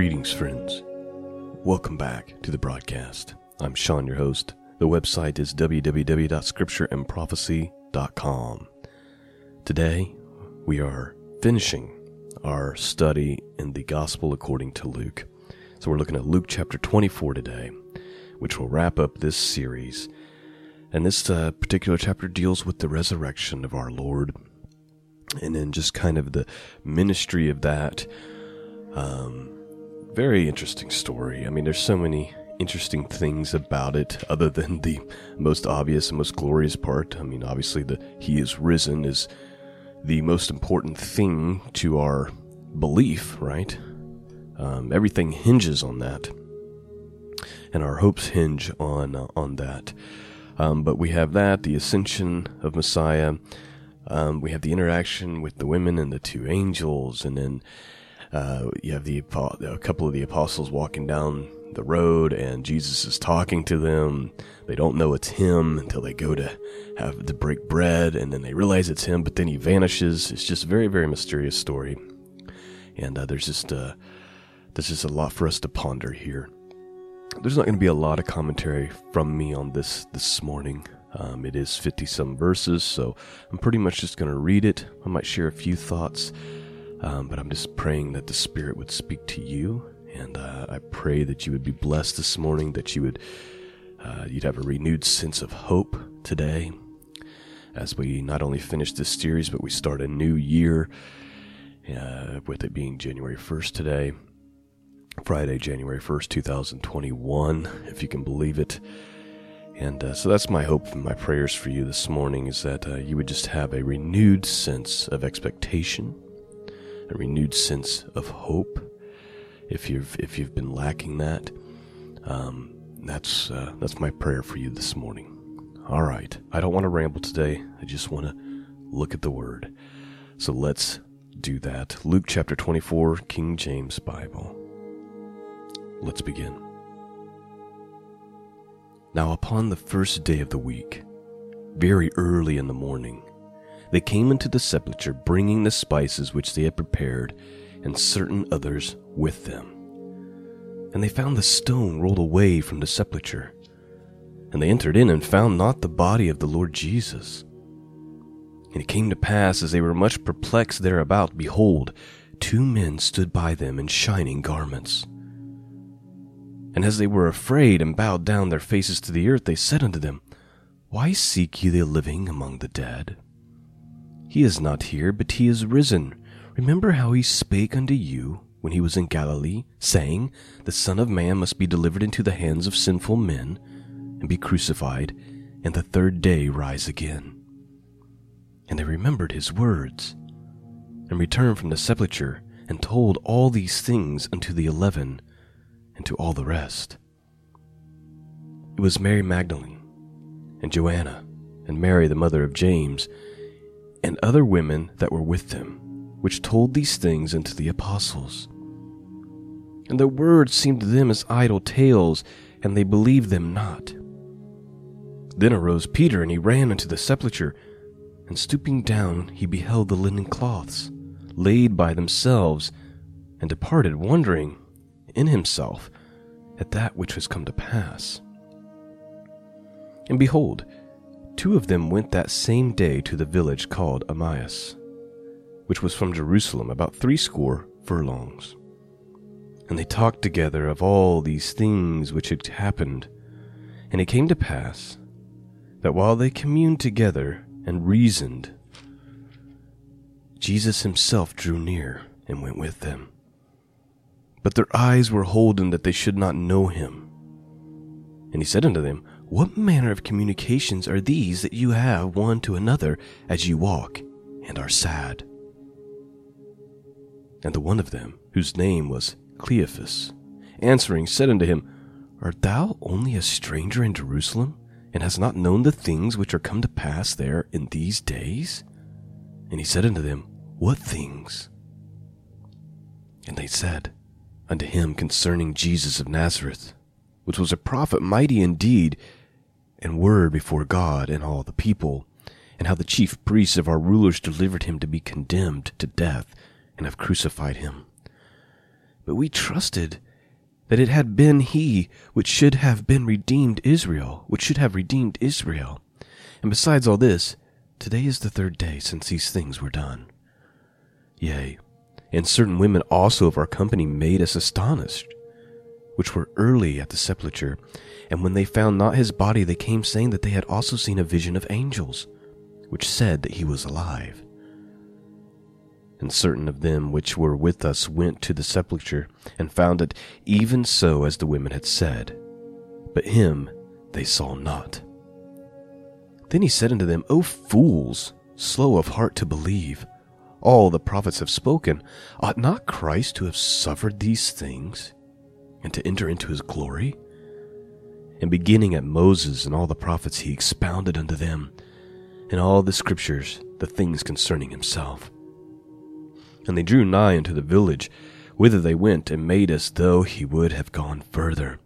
Greetings, friends. Welcome back to the broadcast. I'm Sean, your host. The website is www.scriptureandprophecy.com. Today, we are finishing our study in the Gospel according to Luke. So, we're looking at Luke chapter 24 today, which will wrap up this series. And this uh, particular chapter deals with the resurrection of our Lord and then just kind of the ministry of that. Um, very interesting story. I mean, there's so many interesting things about it other than the most obvious and most glorious part. I mean, obviously, the He is risen is the most important thing to our belief, right? Um, everything hinges on that, and our hopes hinge on uh, on that. Um, but we have that, the ascension of Messiah. Um, we have the interaction with the women and the two angels, and then uh, you have the a couple of the apostles walking down the road, and Jesus is talking to them. They don't know it's him until they go to have to break bread, and then they realize it's him. But then he vanishes. It's just a very, very mysterious story, and uh, there's just uh, there's just a lot for us to ponder here. There's not going to be a lot of commentary from me on this this morning. Um, it is 50 some verses, so I'm pretty much just going to read it. I might share a few thoughts um, but I'm just praying that the Spirit would speak to you, and uh, I pray that you would be blessed this morning, that you would uh, you'd have a renewed sense of hope today, as we not only finish this series, but we start a new year, uh, with it being January 1st today, Friday, January 1st, 2021, if you can believe it. And uh, so that's my hope and my prayers for you this morning is that uh, you would just have a renewed sense of expectation a renewed sense of hope. If you've if you've been lacking that, um, that's uh, that's my prayer for you this morning. All right, I don't want to ramble today. I just want to look at the Word. So let's do that. Luke chapter 24, King James Bible. Let's begin. Now, upon the first day of the week, very early in the morning, they came into the sepulchre, bringing the spices which they had prepared, and certain others with them. And they found the stone rolled away from the sepulchre. And they entered in and found not the body of the Lord Jesus. And it came to pass, as they were much perplexed thereabout, behold, two men stood by them in shining garments. And as they were afraid and bowed down their faces to the earth, they said unto them, Why seek ye the living among the dead? He is not here, but he is risen. Remember how he spake unto you when he was in Galilee, saying, The Son of Man must be delivered into the hands of sinful men, and be crucified, and the third day rise again. And they remembered his words, and returned from the sepulchre, and told all these things unto the eleven, and to all the rest. It was Mary Magdalene, and Joanna, and Mary the mother of James, and other women that were with them, which told these things unto the apostles. And their words seemed to them as idle tales, and they believed them not. Then arose Peter, and he ran into the sepulchre, and stooping down, he beheld the linen cloths laid by themselves, and departed, wondering in himself at that which was come to pass. And behold, Two of them went that same day to the village called Emmaus, which was from Jerusalem about threescore furlongs. And they talked together of all these things which had happened. And it came to pass that while they communed together and reasoned, Jesus himself drew near and went with them. But their eyes were holden that they should not know him. And he said unto them, what manner of communications are these that you have one to another as you walk and are sad? And the one of them, whose name was Cleopas, answering, said unto him, Art thou only a stranger in Jerusalem, and hast not known the things which are come to pass there in these days? And he said unto them, What things? And they said unto him concerning Jesus of Nazareth, which was a prophet mighty indeed and word before God and all the people, and how the chief priests of our rulers delivered him to be condemned to death and have crucified him. but we trusted that it had been he which should have been redeemed Israel, which should have redeemed Israel. And besides all this, today is the third day since these things were done. Yea, and certain women also of our company made us astonished, which were early at the sepulchre. And when they found not his body, they came saying that they had also seen a vision of angels, which said that he was alive. And certain of them which were with us went to the sepulchre, and found it even so as the women had said. But him they saw not. Then he said unto them, O fools, slow of heart to believe all the prophets have spoken. Ought not Christ to have suffered these things and to enter into his glory? And beginning at Moses and all the prophets, he expounded unto them in all the scriptures the things concerning himself. And they drew nigh unto the village, whither they went, and made as though he would have gone further.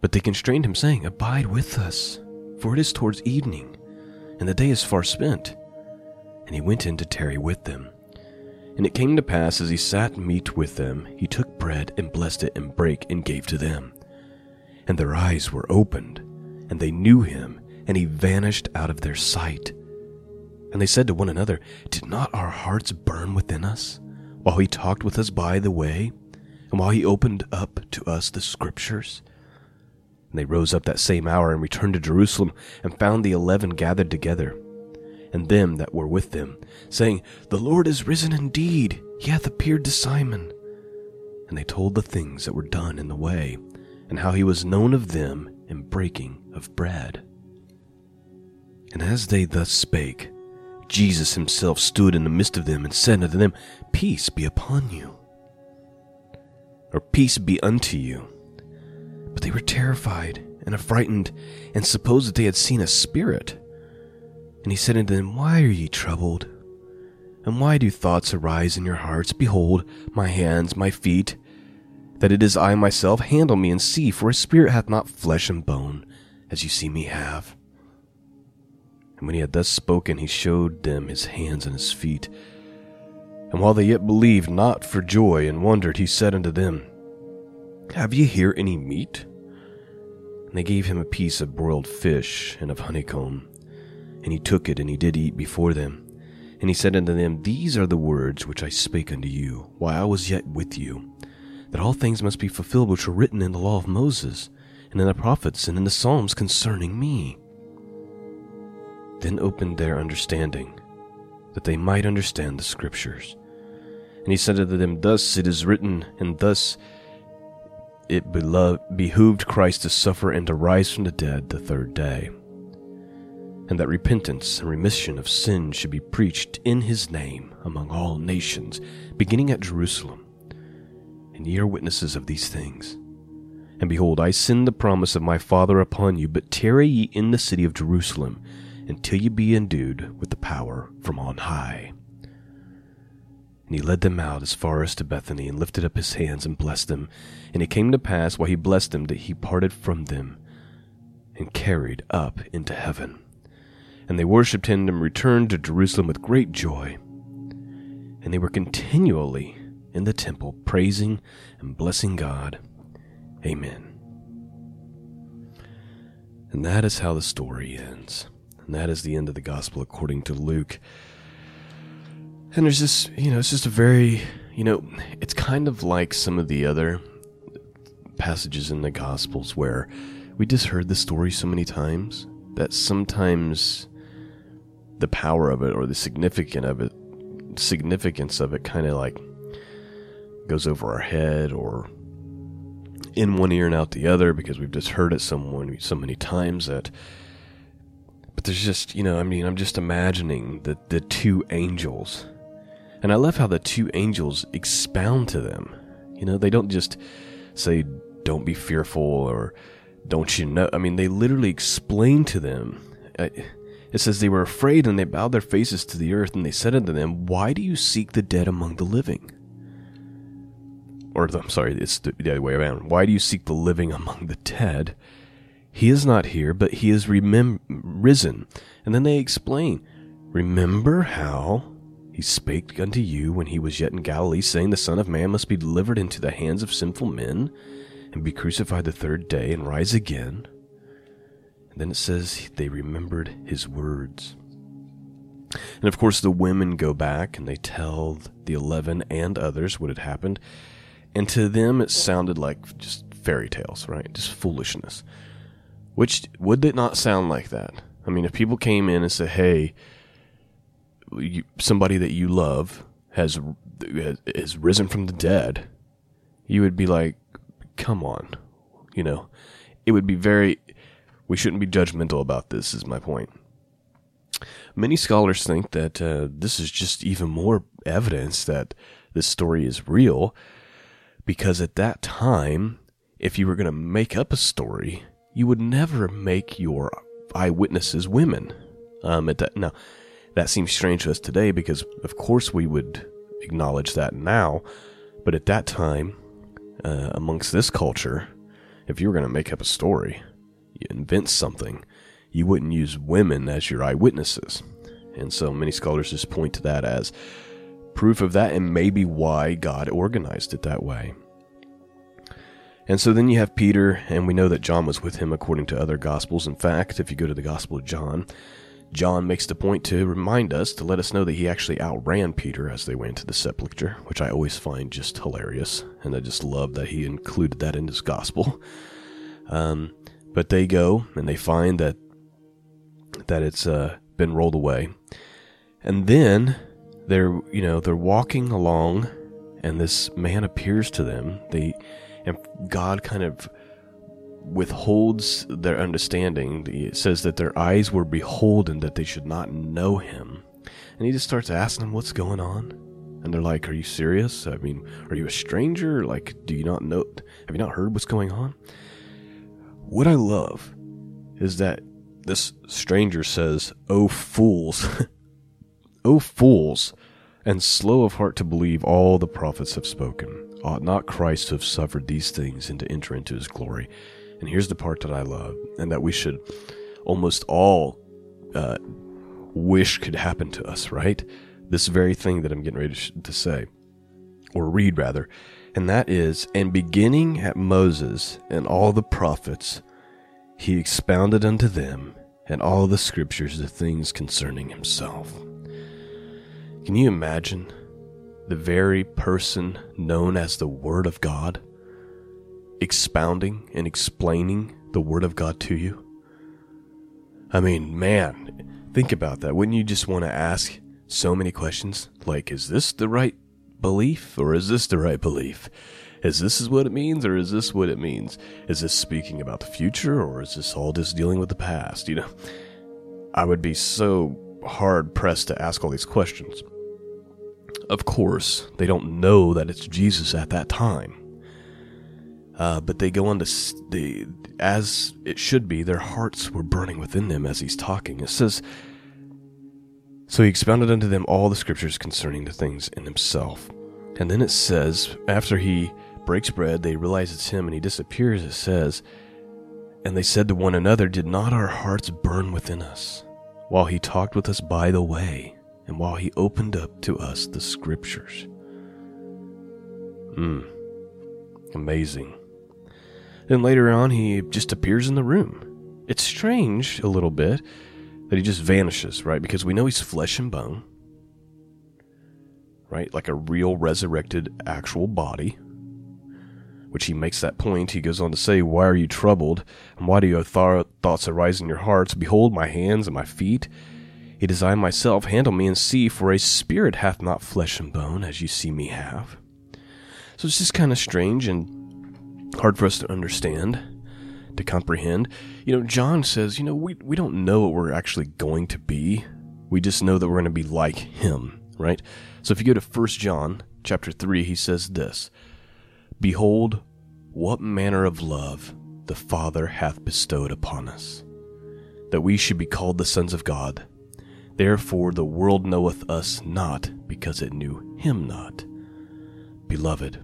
But they constrained him, saying, Abide with us, for it is towards evening, and the day is far spent and he went in to tarry with them. And it came to pass as he sat meat with them, he took bread and blessed it and brake and gave to them. And their eyes were opened, and they knew him, and he vanished out of their sight. And they said to one another, Did not our hearts burn within us, while he talked with us by the way, and while he opened up to us the scriptures? And they rose up that same hour and returned to Jerusalem, and found the eleven gathered together and them that were with them, saying, The Lord is risen indeed, he hath appeared to Simon. And they told the things that were done in the way, and how he was known of them in breaking of bread. And as they thus spake, Jesus himself stood in the midst of them and said unto them, Peace be upon you, or peace be unto you. But they were terrified and affrighted, and supposed that they had seen a spirit. And he said unto them, Why are ye troubled? And why do thoughts arise in your hearts? Behold, my hands, my feet, that it is I myself, handle me and see, for a spirit hath not flesh and bone, as you see me have. And when he had thus spoken, he showed them his hands and his feet. And while they yet believed not for joy and wondered, he said unto them, Have ye here any meat? And they gave him a piece of broiled fish and of honeycomb. And he took it, and he did eat before them. And he said unto them, These are the words which I spake unto you, while I was yet with you, that all things must be fulfilled which were written in the law of Moses, and in the prophets, and in the Psalms concerning me. Then opened their understanding, that they might understand the Scriptures. And he said unto them, Thus it is written, and thus it behooved Christ to suffer and to rise from the dead the third day and that repentance and remission of sin should be preached in his name among all nations, beginning at Jerusalem. And ye are witnesses of these things. And behold, I send the promise of my Father upon you, but tarry ye in the city of Jerusalem until ye be endued with the power from on high. And he led them out as far as to Bethany, and lifted up his hands and blessed them. And it came to pass, while he blessed them, that he parted from them and carried up into heaven and they worshipped him and returned to Jerusalem with great joy. And they were continually in the temple praising and blessing God. Amen. And that is how the story ends. And that is the end of the gospel according to Luke. And there's this, you know, it's just a very, you know, it's kind of like some of the other passages in the gospels where we just heard the story so many times that sometimes the power of it or the significance of it significance of it kind of like goes over our head or in one ear and out the other because we've just heard it someone so many times that but there's just you know i mean i'm just imagining the the two angels. And i love how the two angels expound to them. You know they don't just say don't be fearful or don't you know i mean they literally explain to them I, it says, They were afraid, and they bowed their faces to the earth, and they said unto them, Why do you seek the dead among the living? Or, I'm sorry, it's the, the other way around. Why do you seek the living among the dead? He is not here, but he is remem- risen. And then they explain, Remember how he spake unto you when he was yet in Galilee, saying, The Son of Man must be delivered into the hands of sinful men, and be crucified the third day, and rise again. And then it says, They remembered his words. And of course, the women go back and they tell the eleven and others what had happened. And to them, it sounded like just fairy tales, right? Just foolishness. Which would it not sound like that? I mean, if people came in and said, "Hey, you, somebody that you love has has risen from the dead," you would be like, "Come on," you know. It would be very. We shouldn't be judgmental about this. Is my point. Many scholars think that uh, this is just even more evidence that this story is real, because at that time, if you were going to make up a story, you would never make your eyewitnesses women. Um, at that, now, that seems strange to us today because, of course, we would acknowledge that now. But at that time, uh, amongst this culture, if you were going to make up a story, invent something, you wouldn't use women as your eyewitnesses. And so many scholars just point to that as proof of that and maybe why God organized it that way. And so then you have Peter, and we know that John was with him according to other Gospels. In fact, if you go to the Gospel of John, John makes the point to remind us, to let us know that he actually outran Peter as they went to the sepulchre, which I always find just hilarious. And I just love that he included that in his Gospel. Um, but they go and they find that that it's uh, been rolled away. And then they're, you know, they're walking along and this man appears to them. They and God kind of withholds their understanding. It says that their eyes were beholden that they should not know him. And he just starts asking them what's going on. And they're like, Are you serious? I mean, are you a stranger? Like, do you not know? Have you not heard what's going on? What I love is that this stranger says, Oh, fools! oh, fools! And slow of heart to believe all the prophets have spoken. Ought not Christ to have suffered these things and to enter into his glory? And here's the part that I love, and that we should almost all uh, wish could happen to us, right? This very thing that I'm getting ready to, to say, or read rather, and that is, and beginning at Moses and all the prophets, he expounded unto them and all the scriptures the things concerning himself. Can you imagine the very person known as the Word of God expounding and explaining the Word of God to you? I mean, man, think about that. Wouldn't you just want to ask so many questions? Like, is this the right belief or is this the right belief? Is this is what it means or is this what it means? Is this speaking about the future or is this all just dealing with the past? You know, I would be so hard pressed to ask all these questions. Of course, they don't know that it's Jesus at that time. Uh, but they go on to, the, as it should be, their hearts were burning within them as he's talking. It says, So he expounded unto them all the scriptures concerning the things in himself. And then it says, after he breaks bread, they realize it's him and he disappears. It says, And they said to one another, Did not our hearts burn within us while he talked with us by the way, and while he opened up to us the scriptures? Hmm. Amazing. Then later on, he just appears in the room. It's strange a little bit that he just vanishes, right? Because we know he's flesh and bone, right? Like a real resurrected actual body which he makes that point. He goes on to say, Why are you troubled? And why do your th- thoughts arise in your hearts? Behold my hands and my feet. It is I myself. Handle me and see, for a spirit hath not flesh and bone, as you see me have. So it's just kind of strange and hard for us to understand, to comprehend. You know, John says, you know, we, we don't know what we're actually going to be. We just know that we're going to be like him, right? So if you go to 1 John chapter 3, he says this Behold, what manner of love the Father hath bestowed upon us, that we should be called the sons of God. Therefore the world knoweth us not, because it knew him not. Beloved,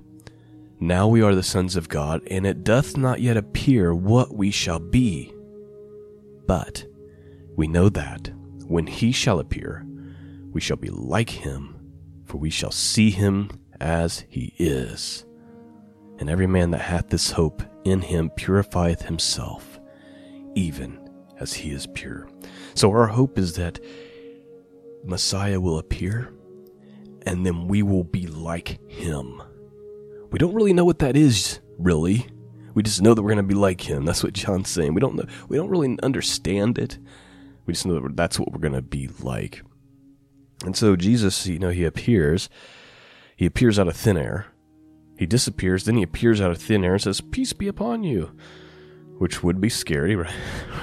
now we are the sons of God, and it doth not yet appear what we shall be. But we know that, when he shall appear, we shall be like him, for we shall see him as he is. And every man that hath this hope in him purifieth himself, even as he is pure. So our hope is that Messiah will appear, and then we will be like him. We don't really know what that is, really. We just know that we're going to be like him. That's what John's saying. We don't know. We don't really understand it. We just know that that's what we're going to be like. And so Jesus, you know, he appears. He appears out of thin air. He disappears. Then he appears out of thin air and says, "Peace be upon you," which would be scary, right?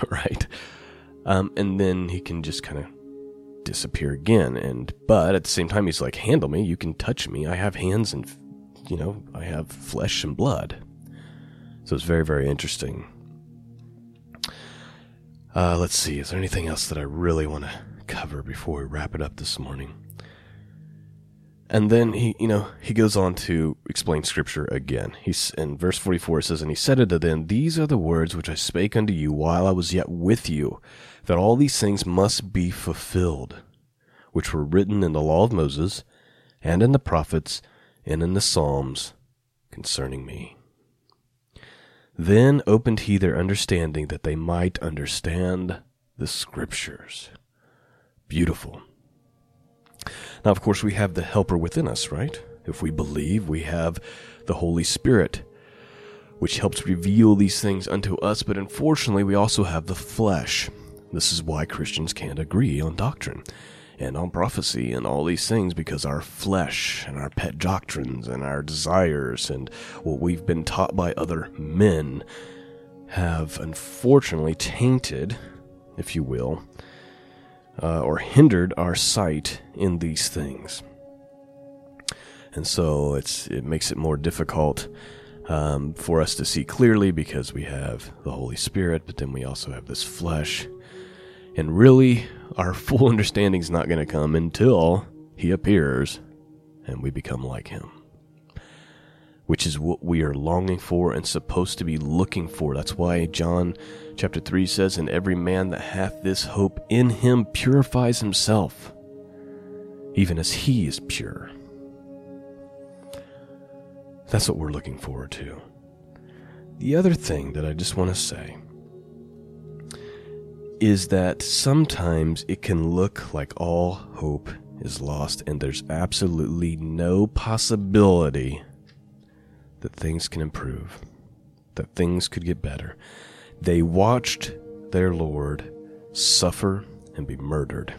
right? Um, and then he can just kind of disappear again. And but at the same time, he's like, "Handle me. You can touch me. I have hands and you know I have flesh and blood." So it's very very interesting. Uh, let's see. Is there anything else that I really want to cover before we wrap it up this morning? And then he, you know, he goes on to explain scripture again. He's in verse 44 it says, And he said unto them, These are the words which I spake unto you while I was yet with you, that all these things must be fulfilled, which were written in the law of Moses, and in the prophets, and in the Psalms concerning me. Then opened he their understanding that they might understand the scriptures. Beautiful. Now, of course, we have the helper within us, right? If we believe, we have the Holy Spirit, which helps reveal these things unto us, but unfortunately, we also have the flesh. This is why Christians can't agree on doctrine and on prophecy and all these things because our flesh and our pet doctrines and our desires and what we've been taught by other men have unfortunately tainted, if you will, uh, or hindered our sight in these things. And so it's it makes it more difficult um, for us to see clearly because we have the Holy Spirit, but then we also have this flesh. And really, our full understanding is not going to come until He appears and we become like Him. Which is what we are longing for and supposed to be looking for. That's why John Chapter 3 says, And every man that hath this hope in him purifies himself, even as he is pure. That's what we're looking forward to. The other thing that I just want to say is that sometimes it can look like all hope is lost and there's absolutely no possibility that things can improve, that things could get better. They watched their Lord suffer and be murdered,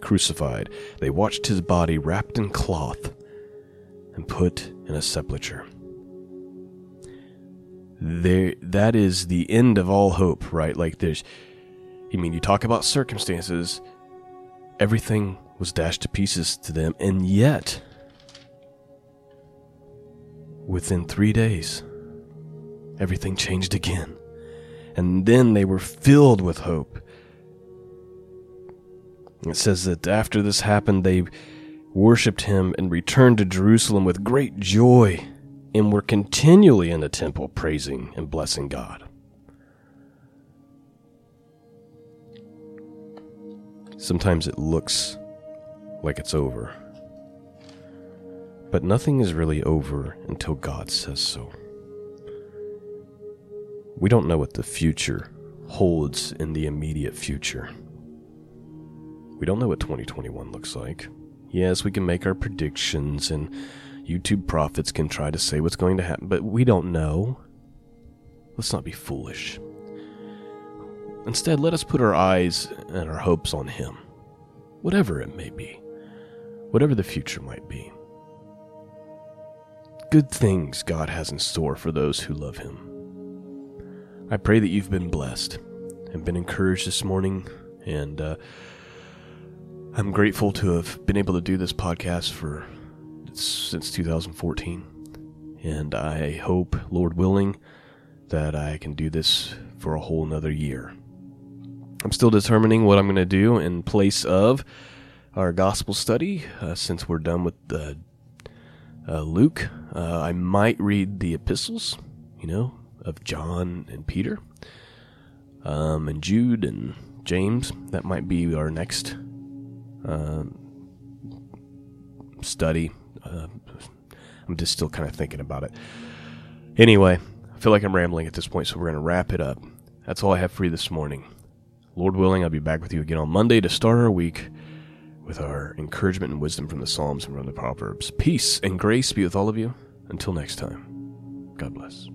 crucified. They watched his body wrapped in cloth and put in a sepulchre. There, that is the end of all hope, right? Like there's, I mean, you talk about circumstances, everything was dashed to pieces to them, and yet, within three days, everything changed again and then they were filled with hope. It says that after this happened, they worshipped him and returned to Jerusalem with great joy and were continually in the temple praising and blessing God. Sometimes it looks like it's over, but nothing is really over until God says so. We don't know what the future holds in the immediate future. We don't know what 2021 looks like. Yes, we can make our predictions and YouTube prophets can try to say what's going to happen, but we don't know. Let's not be foolish. Instead, let us put our eyes and our hopes on Him, whatever it may be, whatever the future might be. Good things God has in store for those who love Him. I pray that you've been blessed and been encouraged this morning. And uh, I'm grateful to have been able to do this podcast for since 2014. And I hope, Lord willing, that I can do this for a whole another year. I'm still determining what I'm going to do in place of our gospel study uh, since we're done with the uh, Luke. Uh, I might read the epistles, you know, of John and Peter, um, and Jude and James. That might be our next uh, study. Uh, I'm just still kind of thinking about it. Anyway, I feel like I'm rambling at this point, so we're going to wrap it up. That's all I have for you this morning. Lord willing, I'll be back with you again on Monday to start our week with our encouragement and wisdom from the Psalms and from the Proverbs. Peace and grace be with all of you. Until next time, God bless.